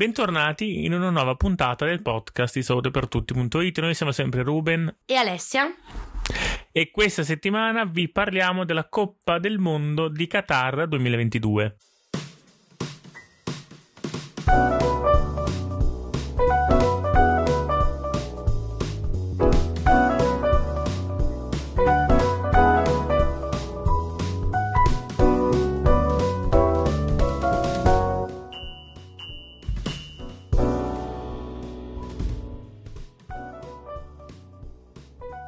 Bentornati in una nuova puntata del podcast di salute Noi siamo sempre Ruben e Alessia. E questa settimana vi parliamo della Coppa del Mondo di Qatar 2022.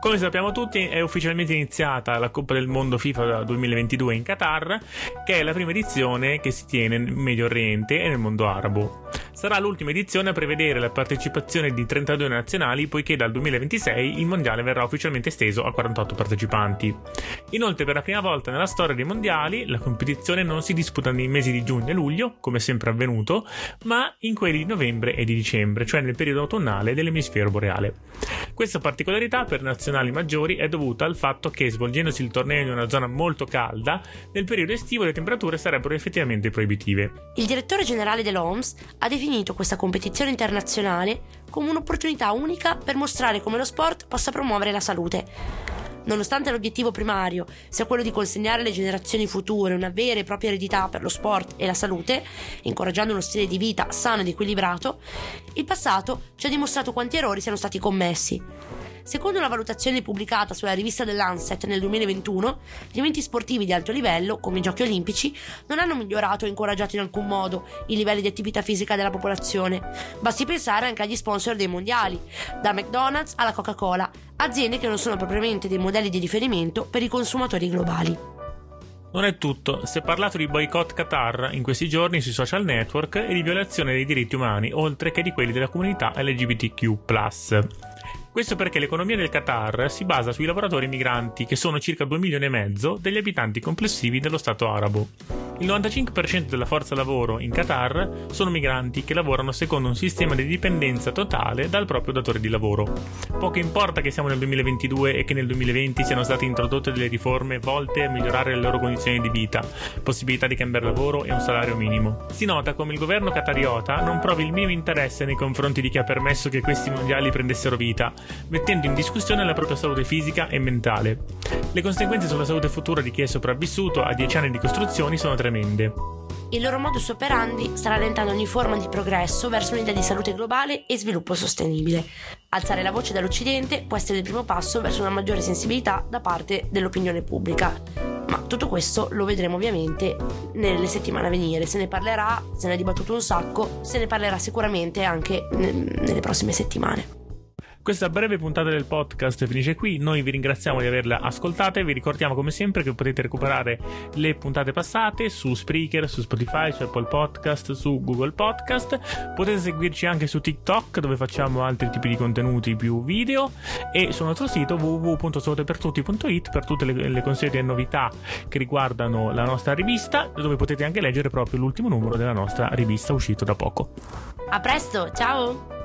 Come sappiamo tutti, è ufficialmente iniziata la Coppa del Mondo FIFA 2022 in Qatar, che è la prima edizione che si tiene nel Medio Oriente e nel mondo arabo. Sarà l'ultima edizione a prevedere la partecipazione di 32 nazionali, poiché dal 2026 il mondiale verrà ufficialmente esteso a 48 partecipanti. Inoltre, per la prima volta nella storia dei mondiali, la competizione non si disputa nei mesi di giugno e luglio, come sempre avvenuto, ma in quelli di novembre e di dicembre, cioè nel periodo autunnale dell'emisfero boreale. Questa particolarità per nazionali maggiori è dovuta al fatto che, svolgendosi il torneo in una zona molto calda, nel periodo estivo le temperature sarebbero effettivamente proibitive. Il direttore generale dell'OMS ha definito questa competizione internazionale come un'opportunità unica per mostrare come lo sport possa promuovere la salute. Nonostante l'obiettivo primario sia quello di consegnare alle generazioni future una vera e propria eredità per lo sport e la salute, incoraggiando uno stile di vita sano ed equilibrato, il passato ci ha dimostrato quanti errori siano stati commessi. Secondo una valutazione pubblicata sulla rivista dell'Anset nel 2021, gli eventi sportivi di alto livello, come i giochi olimpici, non hanno migliorato o incoraggiato in alcun modo i livelli di attività fisica della popolazione. Basti pensare anche agli sponsor dei mondiali, da McDonald's alla Coca-Cola, aziende che non sono propriamente dei modelli di riferimento per i consumatori globali. Non è tutto, si è parlato di boycott Qatar in questi giorni sui social network e di violazione dei diritti umani, oltre che di quelli della comunità LGBTQ. Questo perché l'economia del Qatar si basa sui lavoratori migranti, che sono circa 2 milioni e mezzo degli abitanti complessivi dello Stato arabo. Il 95% della forza lavoro in Qatar sono migranti che lavorano secondo un sistema di dipendenza totale dal proprio datore di lavoro. Poco importa che siamo nel 2022 e che nel 2020 siano state introdotte delle riforme volte a migliorare le loro condizioni di vita, possibilità di cambiare lavoro e un salario minimo. Si nota come il governo qatariota non provi il minimo interesse nei confronti di chi ha permesso che questi mondiali prendessero vita, mettendo in discussione la propria salute fisica e mentale. Le conseguenze sulla salute futura di chi è sopravvissuto a 10 anni di costruzioni sono tremende tremende. Il loro modus operandi sta rallentando ogni forma di progresso verso un'idea di salute globale e sviluppo sostenibile. Alzare la voce dall'Occidente può essere il primo passo verso una maggiore sensibilità da parte dell'opinione pubblica. Ma tutto questo lo vedremo ovviamente nelle settimane a venire. Se ne parlerà, se ne è dibattuto un sacco, se ne parlerà sicuramente anche nelle prossime settimane. Questa breve puntata del podcast finisce qui. Noi vi ringraziamo di averla ascoltata e vi ricordiamo come sempre che potete recuperare le puntate passate su Spreaker, su Spotify, su Apple Podcast, su Google Podcast. Potete seguirci anche su TikTok dove facciamo altri tipi di contenuti più video e sul nostro sito www.salotepertutti.it per tutte le, le consuete novità che riguardano la nostra rivista dove potete anche leggere proprio l'ultimo numero della nostra rivista uscito da poco. A presto, ciao!